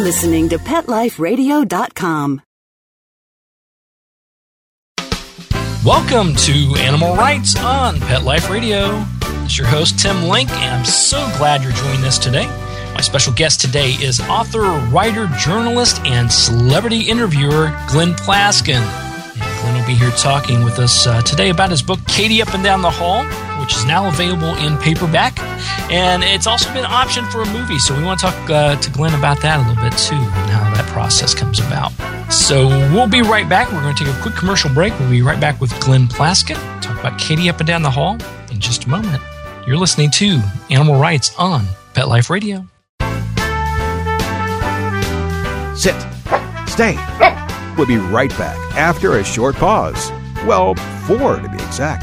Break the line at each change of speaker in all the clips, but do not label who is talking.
listening to PetLifeRadio.com.
Welcome to Animal Rights on Pet Life Radio. It's your host, Tim Link, and I'm so glad you're joining us today. My special guest today is author, writer, journalist, and celebrity interviewer Glenn Plaskin. And Glenn will be here talking with us uh, today about his book, Katie Up and Down the Hall, which is now available in paperback. And it's also been optioned for a movie, so we want to talk uh, to Glenn about that a little bit too, and how that process comes about. So we'll be right back. We're going to take a quick commercial break. We'll be right back with Glenn Plaskin. talk about Katie Up and Down the Hall in just a moment. You're listening to Animal Rights on Pet Life Radio.
Sit. Stay. We'll be right back after a short pause. Well, four to be exact.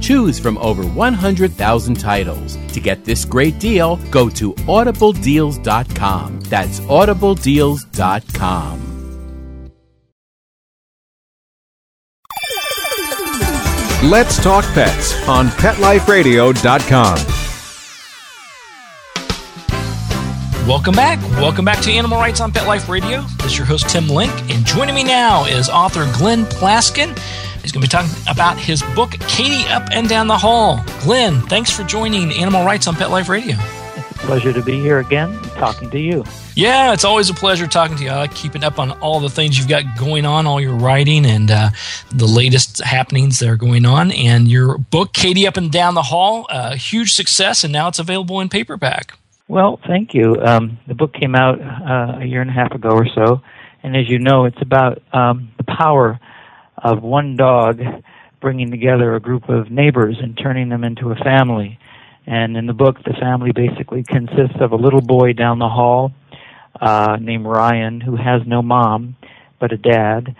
Choose from over 100,000 titles. To get this great deal, go to audibledeals.com. That's audibledeals.com.
Let's talk pets on PetLifeRadio.com.
Welcome back. Welcome back to Animal Rights on Pet Life Radio. This is your host, Tim Link. And joining me now is author Glenn Plaskin. He's going to be talking about his book, Katie Up and Down the Hall. Glenn, thanks for joining Animal Rights on Pet Life Radio.
Pleasure to be here again, talking to you.
Yeah, it's always a pleasure talking to you. I like keeping up on all the things you've got going on, all your writing, and uh, the latest happenings that are going on. And your book, Katie Up and Down the Hall, a huge success, and now it's available in paperback.
Well, thank you. Um, the book came out uh, a year and a half ago or so, and as you know, it's about um, the power of one dog bringing together a group of neighbors and turning them into a family. And in the book, the family basically consists of a little boy down the hall uh, named Ryan who has no mom but a dad,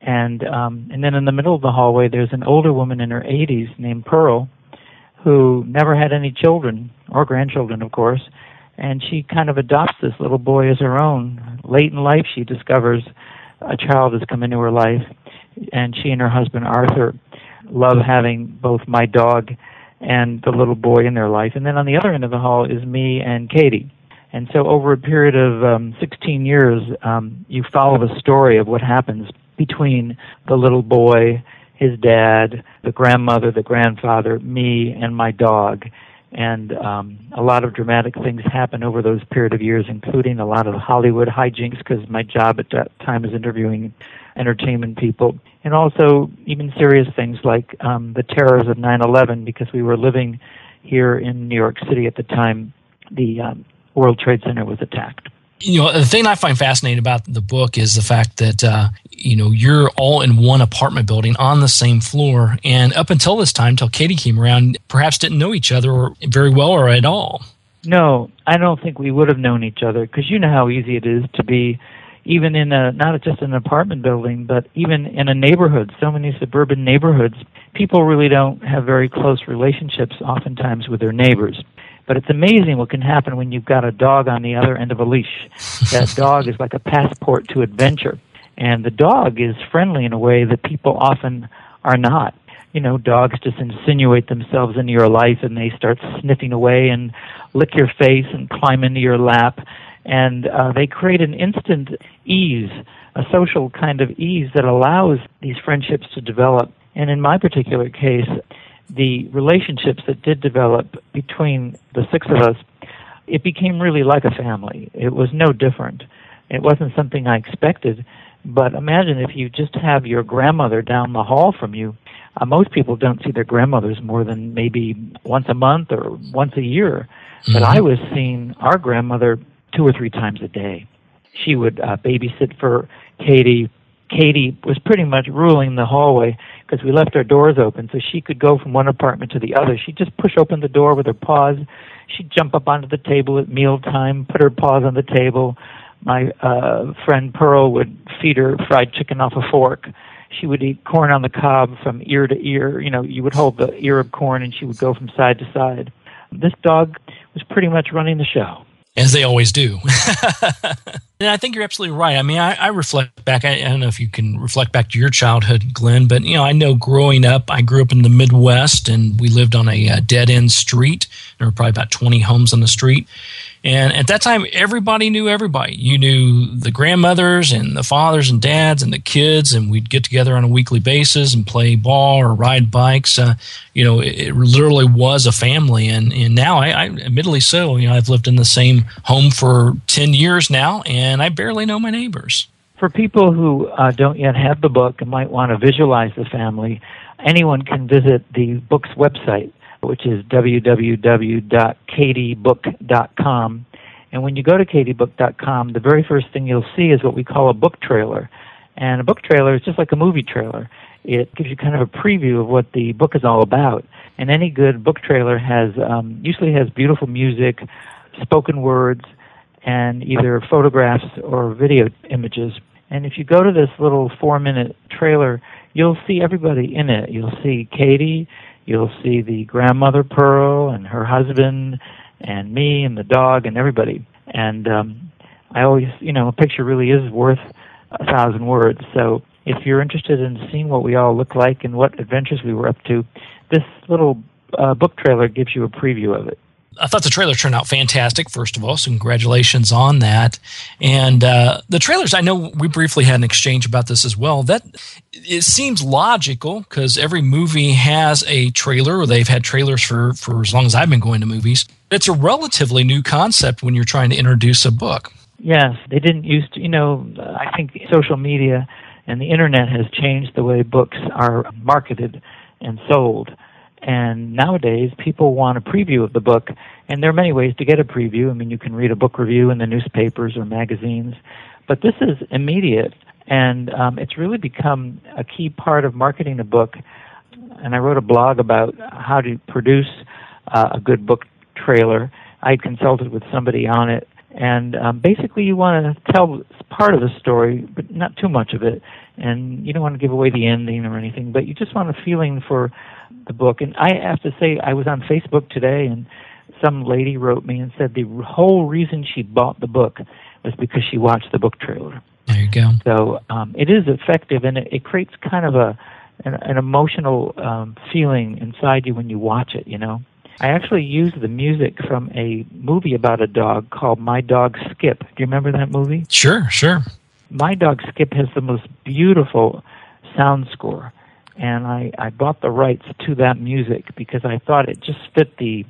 and um, and then in the middle of the hallway, there's an older woman in her 80s named Pearl, who never had any children or grandchildren, of course, and she kind of adopts this little boy as her own. Late in life, she discovers a child has come into her life, and she and her husband Arthur love having both my dog and the little boy in their life. And then on the other end of the hall is me and Katie. And so over a period of um, 16 years, um, you follow the story of what happens between the little boy, his dad, the grandmother, the grandfather, me, and my dog. And um, a lot of dramatic things happen over those period of years, including a lot of Hollywood hijinks, because my job at that time is interviewing entertainment people, and also even serious things like um, the terrors of 9/11, because we were living here in New York City at the time the um, World Trade Center was attacked.
You know, the thing I find fascinating about the book is the fact that, uh, you know, you're all in one apartment building on the same floor. And up until this time, till Katie came around, perhaps didn't know each other very well or at all.
No, I don't think we would have known each other because you know how easy it is to be even in a not just an apartment building, but even in a neighborhood, so many suburban neighborhoods, people really don't have very close relationships oftentimes with their neighbors. But it's amazing what can happen when you've got a dog on the other end of a leash. That dog is like a passport to adventure. And the dog is friendly in a way that people often are not. you know, dogs just insinuate themselves into your life and they start sniffing away and lick your face and climb into your lap. And uh, they create an instant ease, a social kind of ease that allows these friendships to develop. And in my particular case, the relationships that did develop between the six of us, it became really like a family. It was no different. It wasn't something I expected. But imagine if you just have your grandmother down the hall from you. Uh, most people don't see their grandmothers more than maybe once a month or once a year. Mm-hmm. But I was seeing our grandmother two or three times a day. She would uh, babysit for Katie. Katie was pretty much ruling the hallway because we left our doors open so she could go from one apartment to the other. She'd just push open the door with her paws. She'd jump up onto the table at mealtime, put her paws on the table, my uh, friend Pearl would feed her fried chicken off a fork. She would eat corn on the cob from ear to ear. You know, you would hold the ear of corn and she would go from side to side. This dog was pretty much running the show.
As they always do. and I think you're absolutely right. I mean, I, I reflect back. I, I, don't know if you can reflect back to your childhood, Glenn, but you know, I know growing up, I grew up in the Midwest, and we lived on a, a dead end street. There were probably about 20 homes on the street, and at that time, everybody knew everybody. You knew the grandmothers and the fathers and dads and the kids, and we'd get together on a weekly basis and play ball or ride bikes. Uh, you know, it, it, literally was a family. And, and now, I, I, admittedly so, you know, I've lived in the same home for 10 years now, and I barely know my neighbors.
For people who uh, don't yet have the book and might want to visualize the family, anyone can visit the book's website which is www.katiebook.com. And when you go to katiebook.com, the very first thing you'll see is what we call a book trailer. And a book trailer is just like a movie trailer. It gives you kind of a preview of what the book is all about. And any good book trailer has um, usually has beautiful music, spoken words, and either photographs or video images. And if you go to this little four minute trailer, you'll see everybody in it. You'll see Katie, you'll see the grandmother Pearl and her husband and me and the dog and everybody. And um, I always, you know, a picture really is worth a thousand words. So if you're interested in seeing what we all look like and what adventures we were up to, this little uh, book trailer gives you a preview of it.
I thought the trailer turned out fantastic. First of all, so congratulations on that. And uh, the trailers, I know we briefly had an exchange about this as well. That it seems logical because every movie has a trailer, or they've had trailers for for as long as I've been going to movies. It's a relatively new concept when you're trying to introduce a book.
Yes, they didn't used to. You know, I think social media and the internet has changed the way books are marketed and sold and nowadays, people want a preview of the book, and there are many ways to get a preview. I mean, you can read a book review in the newspapers or magazines, but this is immediate, and um, it's really become a key part of marketing a book. And I wrote a blog about how to produce uh, a good book trailer. I consulted with somebody on it, and um, basically, you want to tell part of the story, but not too much of it. And you don't want to give away the ending or anything, but you just want a feeling for the book. And I have to say, I was on Facebook today, and some lady wrote me and said the whole reason she bought the book was because she watched the book trailer.
There you go.
So um, it is effective, and it, it creates kind of a an, an emotional um, feeling inside you when you watch it. You know. I actually used the music from a movie about a dog called My Dog Skip. Do you remember that movie?
Sure, sure.
My Dog Skip has the most beautiful sound score and I, I bought the rights to that music because I thought it just fit the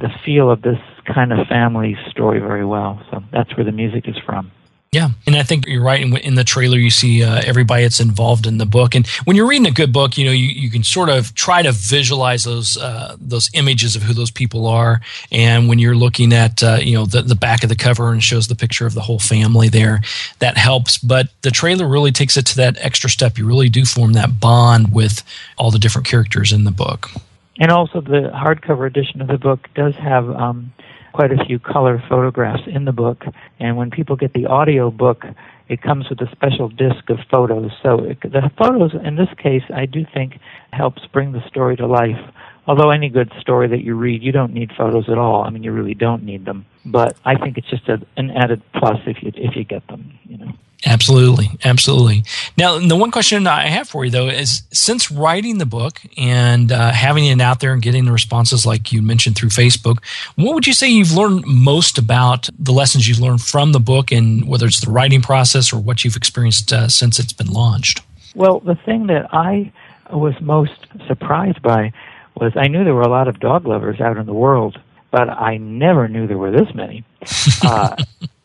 the feel of this kind of family story very well. So that's where the music is from.
Yeah, and I think you're right. In, the trailer, you see uh, everybody that's involved in the book, and when you're reading a good book, you know you, you can sort of try to visualize those uh, those images of who those people are. And when you're looking at uh, you know the, the back of the cover and shows the picture of the whole family there, that helps. But the trailer really takes it to that extra step. You really do form that bond with all the different characters in the book.
And also, the hardcover edition of the book does have. Um, quite a few color photographs in the book. And when people get the audio book, it comes with a special disc of photos. So it, the photos, in this case, I do think helps bring the story to life although any good story that you read, you don't need photos at all. I mean, you really don't need them. But I think it's just a, an added plus if you if you get them. You know.
Absolutely, absolutely. Now, the one question I have for you though is, since writing the book and uh, having it out there and getting the responses like you mentioned through Facebook, what would you say you've learned most about the lessons you've learned from the book, and whether it's the writing process or what you've experienced uh, since it's been launched?
Well, the thing that I was most surprised by was I knew there were a lot of dog lovers out in the world, but I never knew there were this many. Uh,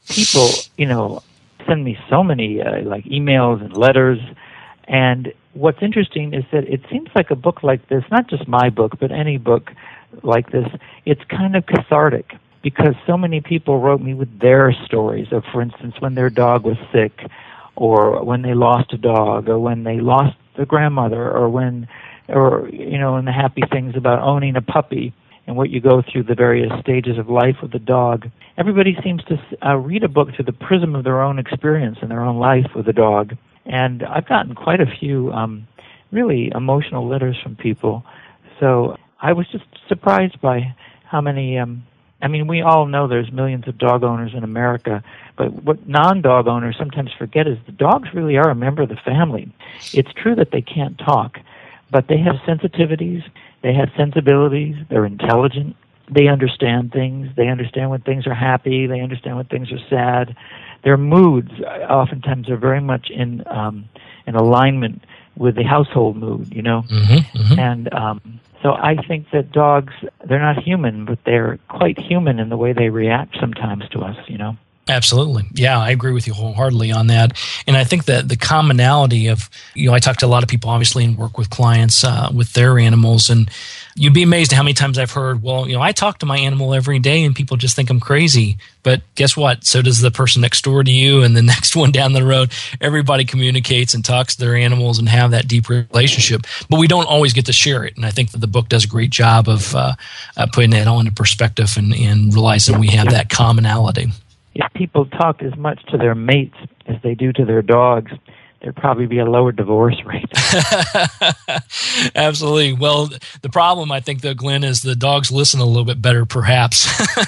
people, you know, send me so many uh, like emails and letters. And what's interesting is that it seems like a book like this, not just my book, but any book like this, it's kind of cathartic because so many people wrote me with their stories of, for instance, when their dog was sick, or when they lost a dog, or when they lost a grandmother, or when, or you know, and the happy things about owning a puppy and what you go through the various stages of life with the dog. Everybody seems to uh, read a book through the prism of their own experience and their own life with a dog. And I've gotten quite a few um, really emotional letters from people. So I was just surprised by how many. Um, I mean, we all know there's millions of dog owners in America, but what non-dog owners sometimes forget is the dogs really are a member of the family. It's true that they can't talk, but they have sensitivities they have sensibilities. They're intelligent. They understand things. They understand when things are happy. They understand when things are sad. Their moods oftentimes are very much in um, in alignment with the household mood. You know,
mm-hmm, mm-hmm.
and um, so I think that dogs they're not human, but they're quite human in the way they react sometimes to us. You know.
Absolutely. Yeah, I agree with you wholeheartedly on that. And I think that the commonality of, you know, I talk to a lot of people, obviously, and work with clients uh, with their animals. And you'd be amazed how many times I've heard, well, you know, I talk to my animal every day and people just think I'm crazy. But guess what? So does the person next door to you and the next one down the road. Everybody communicates and talks to their animals and have that deep relationship. But we don't always get to share it. And I think that the book does a great job of uh, uh, putting that all into perspective and, and realizing we have that commonality
if people talked as much to their mates as they do to their dogs, there'd probably be a lower divorce rate.
Absolutely. Well, the problem I think though, Glenn, is the dogs listen a little bit better, perhaps.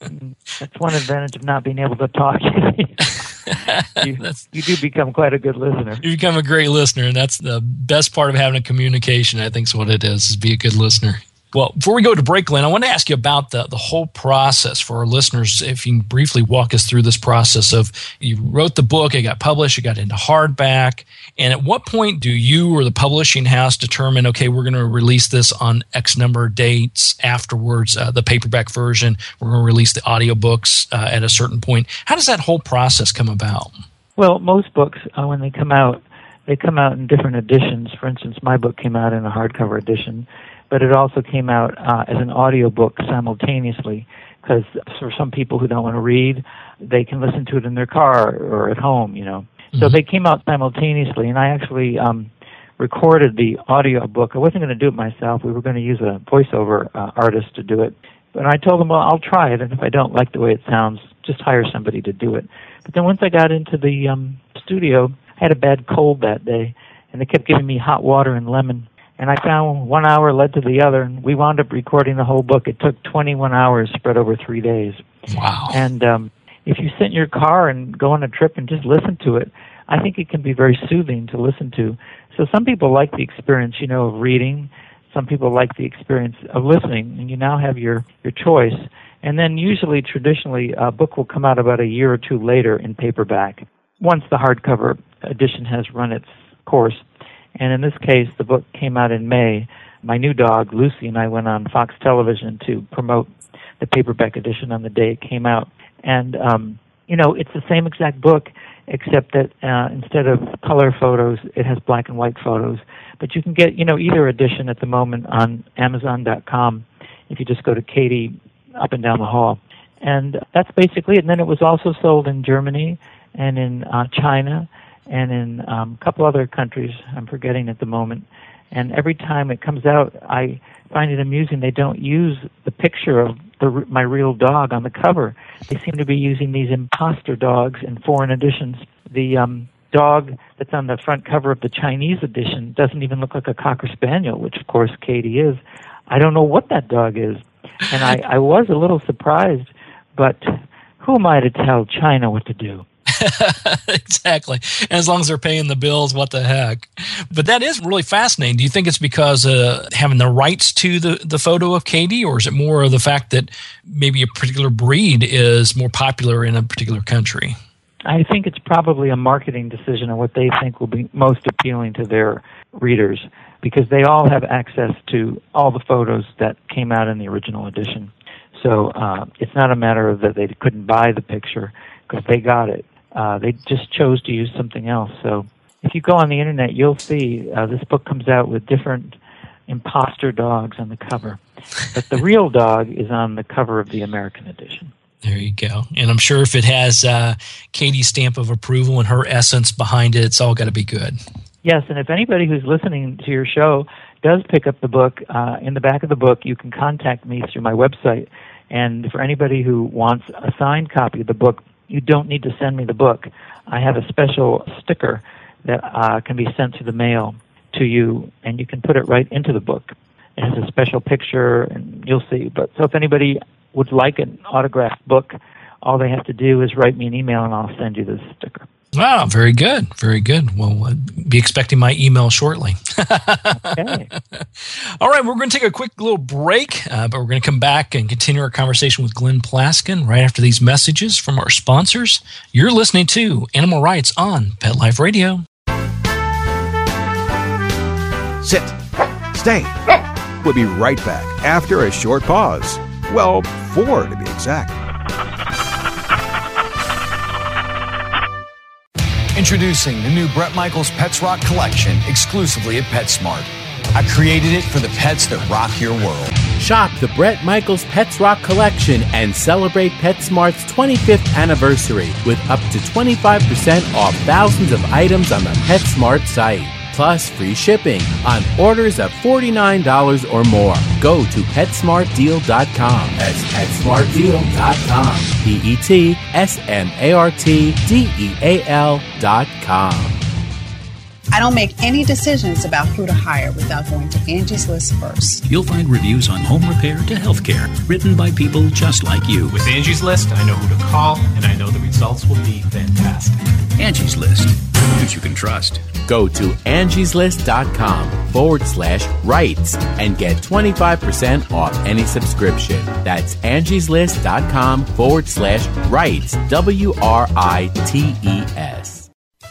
that's one advantage of not being able to talk. you, you do become quite a good listener.
You become a great listener, and that's the best part of having a communication. I think is what it is: is be a good listener. Well, before we go to break, Glenn, I want to ask you about the, the whole process for our listeners. If you can briefly walk us through this process of you wrote the book, it got published, it got into hardback. And at what point do you or the publishing house determine, okay, we're going to release this on X number of dates afterwards, uh, the paperback version, we're going to release the audiobooks uh, at a certain point? How does that whole process come about?
Well, most books, uh, when they come out, they come out in different editions. For instance, my book came out in a hardcover edition but it also came out uh, as an audiobook simultaneously because for some people who don't want to read, they can listen to it in their car or at home, you know. Mm-hmm. So they came out simultaneously, and I actually um, recorded the audio book. I wasn't going to do it myself. We were going to use a voiceover uh, artist to do it. But I told them, well, I'll try it, and if I don't like the way it sounds, just hire somebody to do it. But then once I got into the um, studio, I had a bad cold that day, and they kept giving me hot water and lemon and I found one hour led to the other, and we wound up recording the whole book. It took 21 hours spread over three days.
Wow.
And um, if you sit in your car and go on a trip and just listen to it, I think it can be very soothing to listen to. So some people like the experience, you know, of reading. Some people like the experience of listening, and you now have your, your choice. And then usually, traditionally, a book will come out about a year or two later in paperback once the hardcover edition has run its course. And in this case, the book came out in May. My new dog, Lucy, and I went on Fox Television to promote the paperback edition on the day it came out. And, um, you know, it's the same exact book, except that uh, instead of color photos, it has black and white photos. But you can get, you know, either edition at the moment on Amazon.com if you just go to Katie up and down the hall. And that's basically it. And then it was also sold in Germany and in uh, China and in um, a couple other countries I'm forgetting at the moment. And every time it comes out, I find it amusing. They don't use the picture of the, my real dog on the cover. They seem to be using these imposter dogs in foreign editions. The um, dog that's on the front cover of the Chinese edition doesn't even look like a cocker spaniel, which of course Katie is. I don't know what that dog is. And I, I was a little surprised, but who am I to tell China what to do?
exactly. And as long as they're paying the bills, what the heck? But that is really fascinating. Do you think it's because uh, having the rights to the, the photo of Katie, or is it more of the fact that maybe a particular breed is more popular in a particular country?
I think it's probably a marketing decision on what they think will be most appealing to their readers because they all have access to all the photos that came out in the original edition. So uh, it's not a matter of that they couldn't buy the picture because they got it. Uh, they just chose to use something else. So if you go on the internet, you'll see uh, this book comes out with different imposter dogs on the cover, but the real dog is on the cover of the American edition.
There you go. And I'm sure if it has uh, Katie's stamp of approval and her essence behind it, it's all got to be good.
Yes, and if anybody who's listening to your show does pick up the book, uh, in the back of the book, you can contact me through my website. And for anybody who wants a signed copy of the book, you don't need to send me the book. I have a special sticker that uh, can be sent through the mail to you, and you can put it right into the book. It has a special picture, and you'll see. But so if anybody would like an autographed book, all they have to do is write me an email, and I'll send you the sticker.
Wow, very good. Very good. Well, be expecting my email shortly.
okay.
All right, we're going to take a quick little break, uh, but we're going to come back and continue our conversation with Glenn Plaskin right after these messages from our sponsors. You're listening to Animal Rights on Pet Life Radio.
Sit. Stay. We'll be right back after a short pause. Well, four to be exact.
Introducing the new Bret Michaels Pets Rock collection exclusively at PetSmart. I created it for the pets that rock your world.
Shop the Bret Michaels Pets Rock collection and celebrate PetSmart's 25th anniversary with up to 25% off thousands of items on the PetSmart site. Plus free shipping on orders of $49 or more. Go to PetSmartDeal.com. That's PetSmartDeal.com. P E T S M A R T D E A L.com.
I don't make any decisions about who to hire without going to Angie's List first.
You'll find reviews on home repair to healthcare written by people just like you.
With Angie's List, I know who to call, and I know the results will be fantastic.
Angie's List, who you can trust.
Go to angieslist.com forward slash rights and get 25% off any subscription. That's angieslist.com forward slash rights. W R I T E S.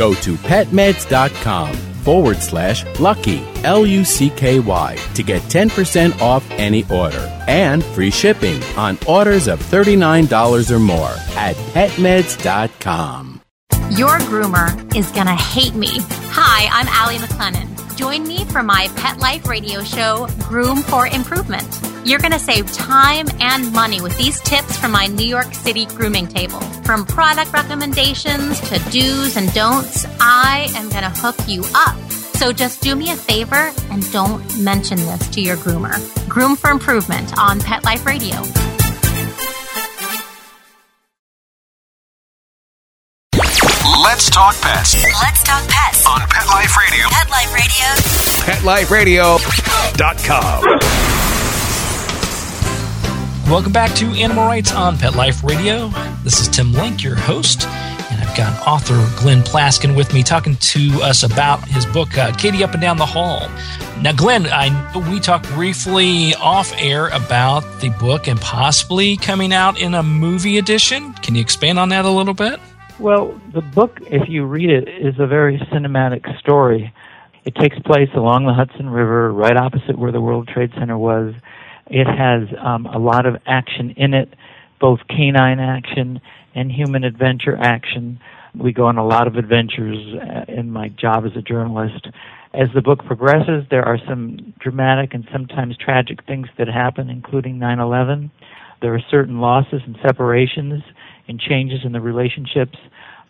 Go to petmeds.com forward slash lucky, L U C K Y, to get 10% off any order and free shipping on orders of $39 or more at petmeds.com.
Your groomer is going to hate me. Hi, I'm Allie McLennan. Join me for my Pet Life radio show, Groom for Improvement. You're going to save time and money with these tips from my New York City grooming table. From product recommendations to do's and don'ts, I am going to hook you up. So just do me a favor and don't mention this to your groomer. Groom for Improvement on Pet Life Radio.
Let's talk pets
Let's talk pets
on Pet Life Radio.
Pet Life Radio.
PetLifeRadio.com.
Welcome back to Animal Rights on Pet Life Radio. This is Tim Link, your host, and I've got author Glenn Plaskin with me talking to us about his book, uh, Katie Up and Down the Hall. Now, Glenn, I we talked briefly off air about the book and possibly coming out in a movie edition. Can you expand on that a little bit?
Well, the book, if you read it, is a very cinematic story. It takes place along the Hudson River, right opposite where the World Trade Center was. It has um, a lot of action in it, both canine action and human adventure action. We go on a lot of adventures uh, in my job as a journalist, as the book progresses, there are some dramatic and sometimes tragic things that happen, including 9 11. There are certain losses and separations and changes in the relationships.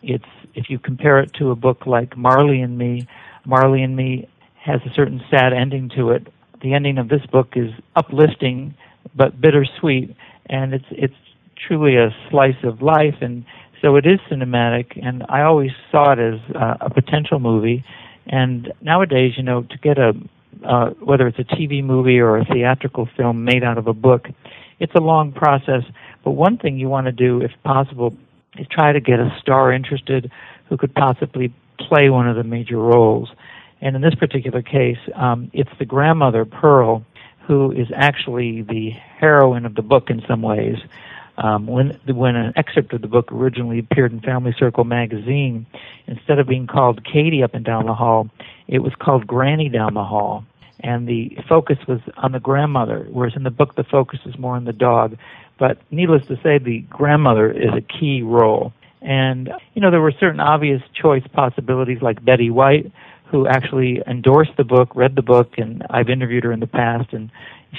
It's if you compare it to a book like Marley and Me, Marley and Me has a certain sad ending to it. The ending of this book is uplifting but bittersweet, and it's it's truly a slice of life, and so it is cinematic. And I always saw it as uh, a potential movie. And nowadays, you know, to get a uh, whether it's a TV movie or a theatrical film made out of a book, it's a long process. But one thing you want to do, if possible, is try to get a star interested who could possibly play one of the major roles. And in this particular case, um, it's the grandmother, Pearl, who is actually the heroine of the book in some ways. Um, when when an excerpt of the book originally appeared in Family Circle magazine, instead of being called Katie up and down the hall, it was called Granny down the hall, and the focus was on the grandmother, whereas in the book the focus is more on the dog. But needless to say, the grandmother is a key role. And you know there were certain obvious choice possibilities like Betty White, who actually endorsed the book, read the book, and I've interviewed her in the past, and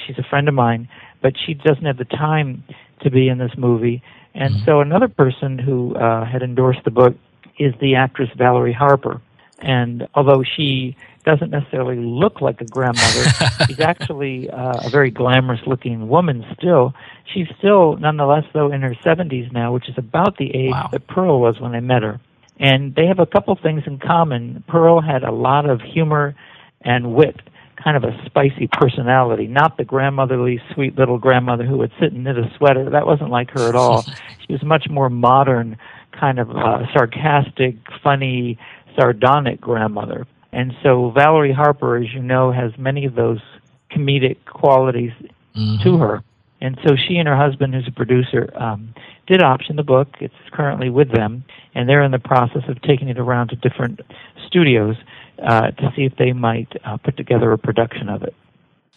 she's a friend of mine. But she doesn't have the time to be in this movie. And so another person who uh, had endorsed the book is the actress Valerie Harper. And although she doesn't necessarily look like a grandmother, she's actually uh, a very glamorous looking woman still. She's still, nonetheless, though, in her 70s now, which is about the age wow. that Pearl was when I met her. And they have a couple things in common. Pearl had a lot of humor and wit kind of a spicy personality, not the grandmotherly, sweet little grandmother who would sit and knit a sweater. That wasn't like her at all. she was much more modern, kind of uh, sarcastic, funny, sardonic grandmother. And so Valerie Harper, as you know, has many of those comedic qualities mm-hmm. to her. And so she and her husband, who's a producer, um, did option the book. It's currently with them, and they're in the process of taking it around to different studios uh, to see if they might uh, put together a production of it.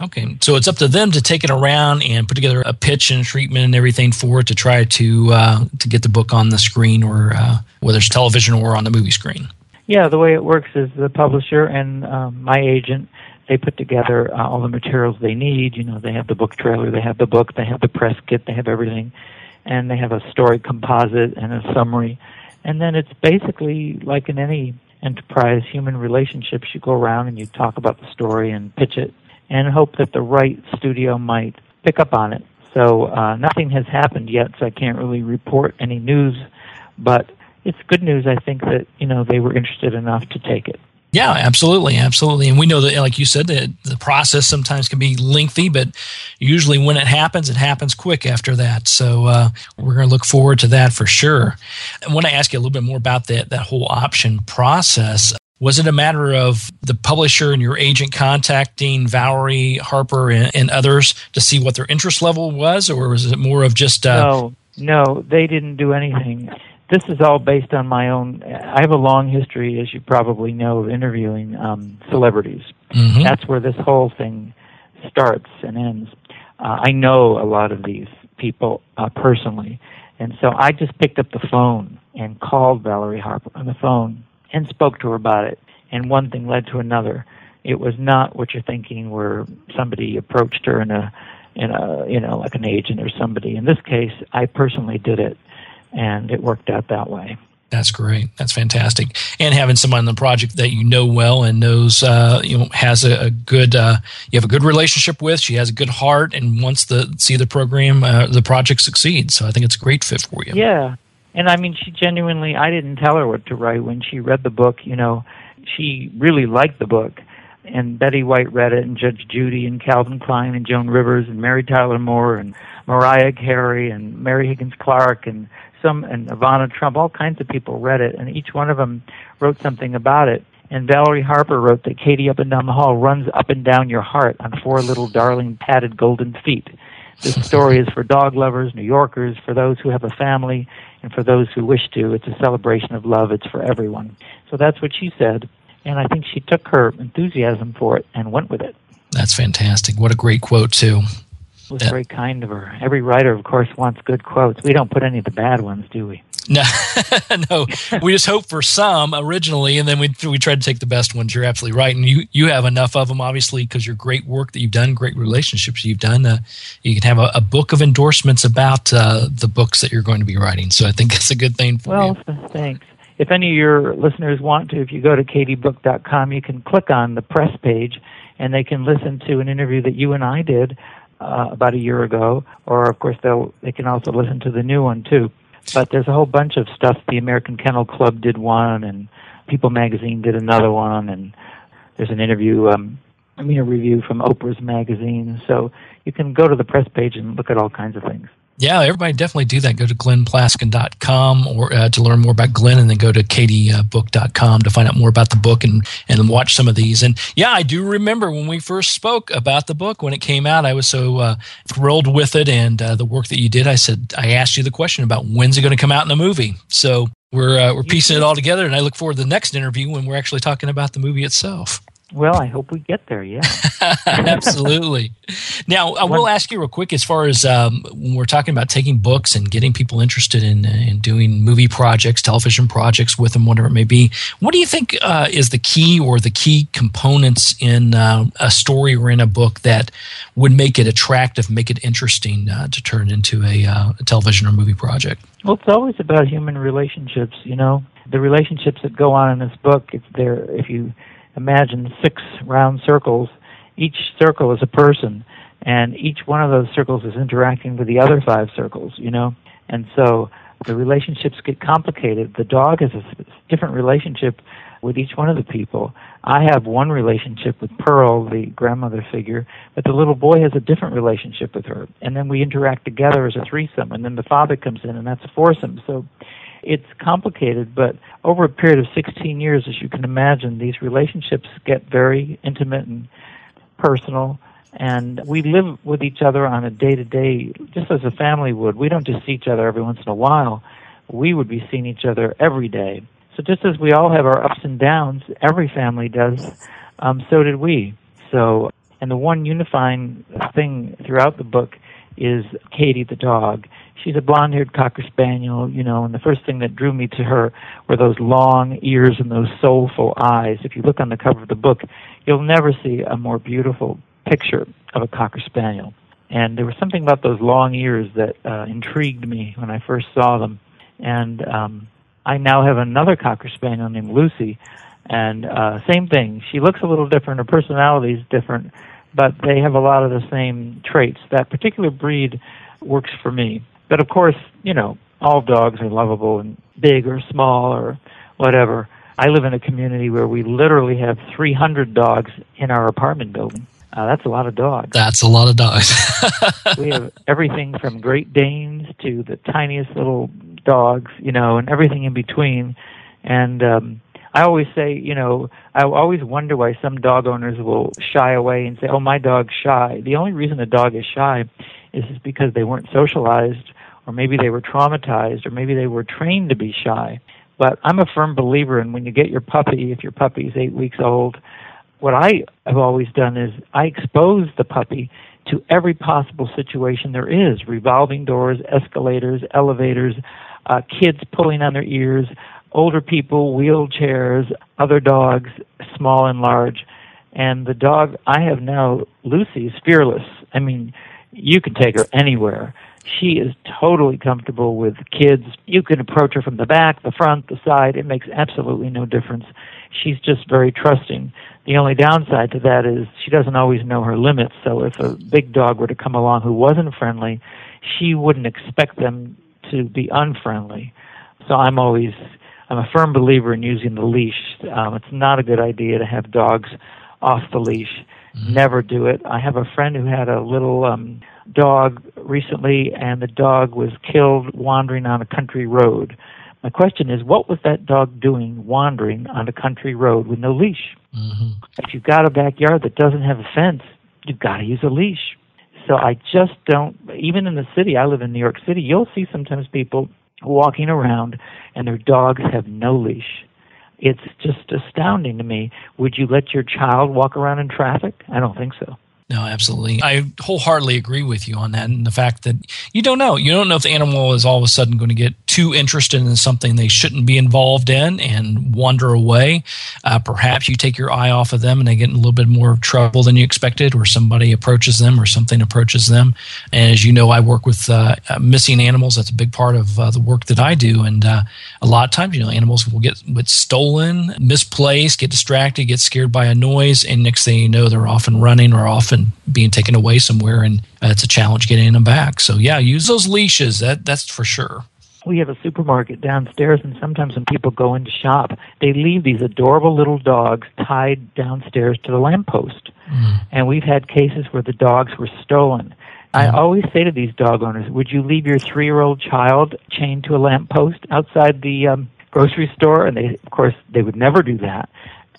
Okay, so it's up to them to take it around and put together a pitch and treatment and everything for it to try to uh, to get the book on the screen or uh, whether it's television or on the movie screen.
Yeah, the way it works is the publisher and um, my agent they put together uh, all the materials they need. You know, they have the book trailer, they have the book, they have the press kit, they have everything, and they have a story composite and a summary. And then it's basically like in any enterprise human relationships, you go around and you talk about the story and pitch it and hope that the right studio might pick up on it. So uh, nothing has happened yet, so I can't really report any news. But it's good news, I think, that you know they were interested enough to take it.
Yeah, absolutely, absolutely. And we know that, like you said, that the process sometimes can be lengthy, but usually when it happens, it happens quick after that. So uh, we're going to look forward to that for sure. I want to ask you a little bit more about that that whole option process. Was it a matter of the publisher and your agent contacting Valerie Harper and, and others to see what their interest level was, or was it more of just uh,
no, no, they didn't do anything this is all based on my own. I have a long history, as you probably know, of interviewing um, celebrities. Mm-hmm. That's where this whole thing starts and ends. Uh, I know a lot of these people uh, personally, and so I just picked up the phone and called Valerie Harper on the phone and spoke to her about it. And one thing led to another. It was not what you're thinking, where somebody approached her in a, in a, you know, like an agent or somebody. In this case, I personally did it and it worked out that way.
That's great. That's fantastic. And having someone on the project that you know well and knows, uh, you know, has a, a good, uh, you have a good relationship with. She has a good heart and wants to see the program, uh, the project succeed. So I think it's a great fit for you.
Yeah, and I mean, she genuinely. I didn't tell her what to write when she read the book. You know, she really liked the book, and Betty White read it, and Judge Judy, and Calvin Klein, and Joan Rivers, and Mary Tyler Moore, and Mariah Carey, and Mary Higgins Clark, and some and Ivana Trump, all kinds of people read it, and each one of them wrote something about it. And Valerie Harper wrote that Katie up and down the hall runs up and down your heart on four little darling padded golden feet. This story is for dog lovers, New Yorkers, for those who have a family, and for those who wish to. It's a celebration of love. It's for everyone. So that's what she said, and I think she took her enthusiasm for it and went with it.
That's fantastic. What a great quote, too.
Was very kind of her. Every writer, of course, wants good quotes. We don't put any of the bad ones, do we?
No, no. We just hope for some originally, and then we we try to take the best ones. You're absolutely right, and you you have enough of them, obviously, because your great work that you've done, great relationships you've done. Uh, you can have a, a, book of endorsements about uh, the books that you're going to be writing. So I think that's a good thing for
well,
you.
Well, thanks. If any of your listeners want to, if you go to katiebook.com, you can click on the press page, and they can listen to an interview that you and I did uh, about a year ago, or of course they'll they can also listen to the new one too. But there's a whole bunch of stuff. The American Kennel Club did one, and People Magazine did another one, and there's an interview, um, I mean a review from Oprah's magazine. So you can go to the press page and look at all kinds of things.
Yeah, everybody definitely do that. Go to glennplaskin.com or uh, to learn more about Glenn and then go to katiebook.com to find out more about the book and, and watch some of these. And yeah, I do remember when we first spoke about the book when it came out, I was so uh, thrilled with it and uh, the work that you did. I said, I asked you the question about when's it going to come out in a movie. So we're, uh, we're piecing it all together and I look forward to the next interview when we're actually talking about the movie itself.
Well, I hope we get there. Yeah,
absolutely. Now, I will ask you real quick as far as um, when we're talking about taking books and getting people interested in in doing movie projects, television projects with them, whatever it may be. What do you think uh, is the key or the key components in uh, a story or in a book that would make it attractive, make it interesting uh, to turn into a, uh, a television or movie project?
Well, it's always about human relationships. You know, the relationships that go on in this book. It's there if you imagine six round circles. Each circle is a person, and each one of those circles is interacting with the other five circles, you know? And so the relationships get complicated. The dog has a different relationship with each one of the people. I have one relationship with Pearl, the grandmother figure, but the little boy has a different relationship with her. And then we interact together as a threesome, and then the father comes in, and that's a foursome. So it's complicated, but over a period of 16 years, as you can imagine, these relationships get very intimate and personal. And we live with each other on a day to day, just as a family would. We don't just see each other every once in a while. We would be seeing each other every day. So just as we all have our ups and downs, every family does, um, so did we. So, and the one unifying thing throughout the book is Katie the dog she's a blonde haired cocker spaniel, you know, and the first thing that drew me to her were those long ears and those soulful eyes. If you look on the cover of the book, you'll never see a more beautiful picture of a cocker spaniel. And there was something about those long ears that uh, intrigued me when I first saw them. And um, I now have another cocker spaniel named Lucy, and uh, same thing. She looks a little different. Her personality is different, but they have a lot of the same traits. That particular breed works for me. But of course, you know, all dogs are lovable and big or small or whatever. I live in a community where we literally have 300 dogs in our apartment building. Uh, that's a lot of dogs.
That's a lot of dogs.
we have everything from Great Danes to the tiniest little dogs, you know, and everything in between. And um, I always say, you know, I always wonder why some dog owners will shy away and say, "Oh, my dog's shy." The only reason a dog is shy is because they weren't socialized or maybe they were traumatized, or maybe they were trained to be shy. But I'm a firm believer in when you get your puppy, if your puppy is eight weeks old, what I have always done is I expose the puppy to every possible situation there is revolving doors, escalators, elevators, uh, kids pulling on their ears, older people, wheelchairs, other dogs, small and large. And the dog I have now, Lucy, is fearless. I mean, you can take her anywhere. She is totally comfortable with kids. You can approach her from the back, the front, the side. It makes absolutely no difference. She's just very trusting. The only downside to that is she doesn't always know her limits. So if a big dog were to come along who wasn't friendly, she wouldn't expect them to be unfriendly. So I'm always I'm a firm believer in using the leash. Um, it's not a good idea to have dogs off the leash. Mm-hmm. Never do it. I have a friend who had a little um, dog recently, and the dog was killed wandering on a country road. My question is, what was that dog doing wandering on a country road with no leash? Mm-hmm. If you've got a backyard that doesn't have a fence, you've got to use a leash. So I just don't, even in the city, I live in New York City, you'll see sometimes people walking around and their dogs have no leash. It's just astounding to me. Would you let your child walk around in traffic? I don't think so.
No, absolutely. I wholeheartedly agree with you on that. And the fact that you don't know. You don't know if the animal is all of a sudden going to get too interested in something they shouldn't be involved in and wander away. Uh, perhaps you take your eye off of them and they get in a little bit more trouble than you expected, or somebody approaches them or something approaches them. And as you know, I work with uh, uh missing animals. That's a big part of uh, the work that I do. And uh, a lot of times, you know, animals will get, get stolen, misplaced, get distracted, get scared by a noise. And next thing you know, they're off and running or off and being taken away somewhere, and uh, it's a challenge getting them back. So yeah, use those leashes. That that's for sure.
We have a supermarket downstairs, and sometimes when people go in to shop, they leave these adorable little dogs tied downstairs to the lamppost. Mm. And we've had cases where the dogs were stolen. I always say to these dog owners, would you leave your three year old child chained to a lamppost outside the um, grocery store? And they, of course, they would never do that.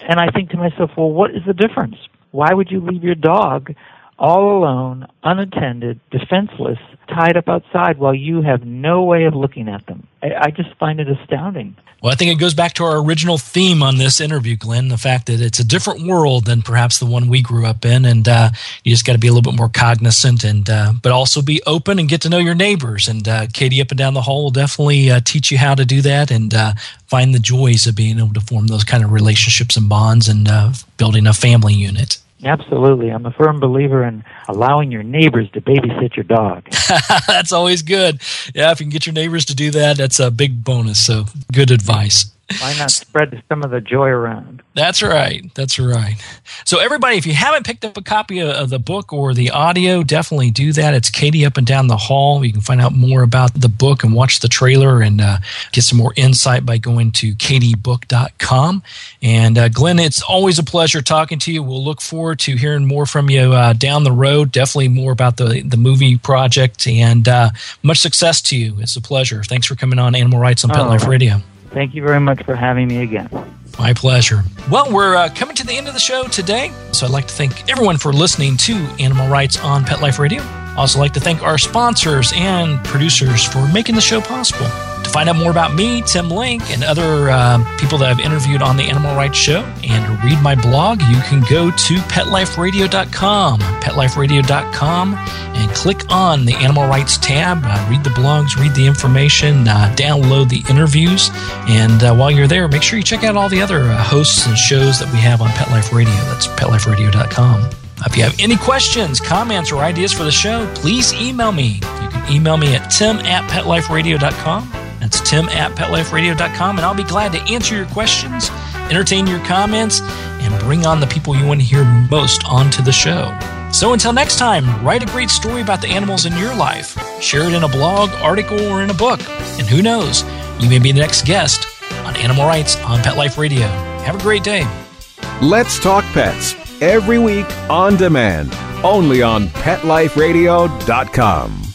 And I think to myself, well, what is the difference? Why would you leave your dog all alone, unattended, defenseless, tied up outside while you have no way of looking at them? I, I just find it astounding.
Well, I think it goes back to our original theme on this interview, Glenn the fact that it's a different world than perhaps the one we grew up in. And uh, you just got to be a little bit more cognizant and, uh, but also be open and get to know your neighbors. And uh, Katie up and down the hall will definitely uh, teach you how to do that and uh, find the joys of being able to form those kind of relationships and bonds and uh, building a family unit.
Absolutely. I'm a firm believer in allowing your neighbors to babysit your dog.
that's always good. Yeah, if you can get your neighbors to do that, that's a big bonus. So, good advice.
Why not spread some of the joy around?
That's right. That's right. So, everybody, if you haven't picked up a copy of the book or the audio, definitely do that. It's Katie Up and Down the Hall. You can find out more about the book and watch the trailer and uh, get some more insight by going to katiebook.com. And, uh, Glenn, it's always a pleasure talking to you. We'll look forward to hearing more from you uh, down the road. Definitely more about the, the movie project and uh, much success to you. It's a pleasure. Thanks for coming on Animal Writes on Pet oh, Life Radio.
Thank you very much for having me again.
My pleasure. Well, we're uh, coming to the end of the show today, so I'd like to thank everyone for listening to Animal Writes on Pet Life Radio. I also like to thank our sponsors and producers for making the show possible. To find out more about me, Tim Link, and other uh, people that I've interviewed on the Animal Writes Show, and to read my blog, you can go to PetLifeRadio.com, PetLifeRadio.com, and click on the Animal Writes tab. Uh, read the blogs, read the information, uh, download the interviews, and uh, while you're there, make sure you check out all the other uh, hosts and shows that we have on Pet Life Radio. That's PetLifeRadio.com. If you have any questions, comments, or ideas for the show, please email me. You can email me at tim at petliferadio.com. That's tim at petliferadio.com, and I'll be glad to answer your questions, entertain your comments, and bring on the people you want to hear most onto the show. So until next time, write a great story about the animals in your life. Share it in a blog, article, or in a book. And who knows, you may be the next guest Animal Writes on Pet Life Radio. Have a great day.
Let's talk pets every week on demand, only on PetLifeRadio.com.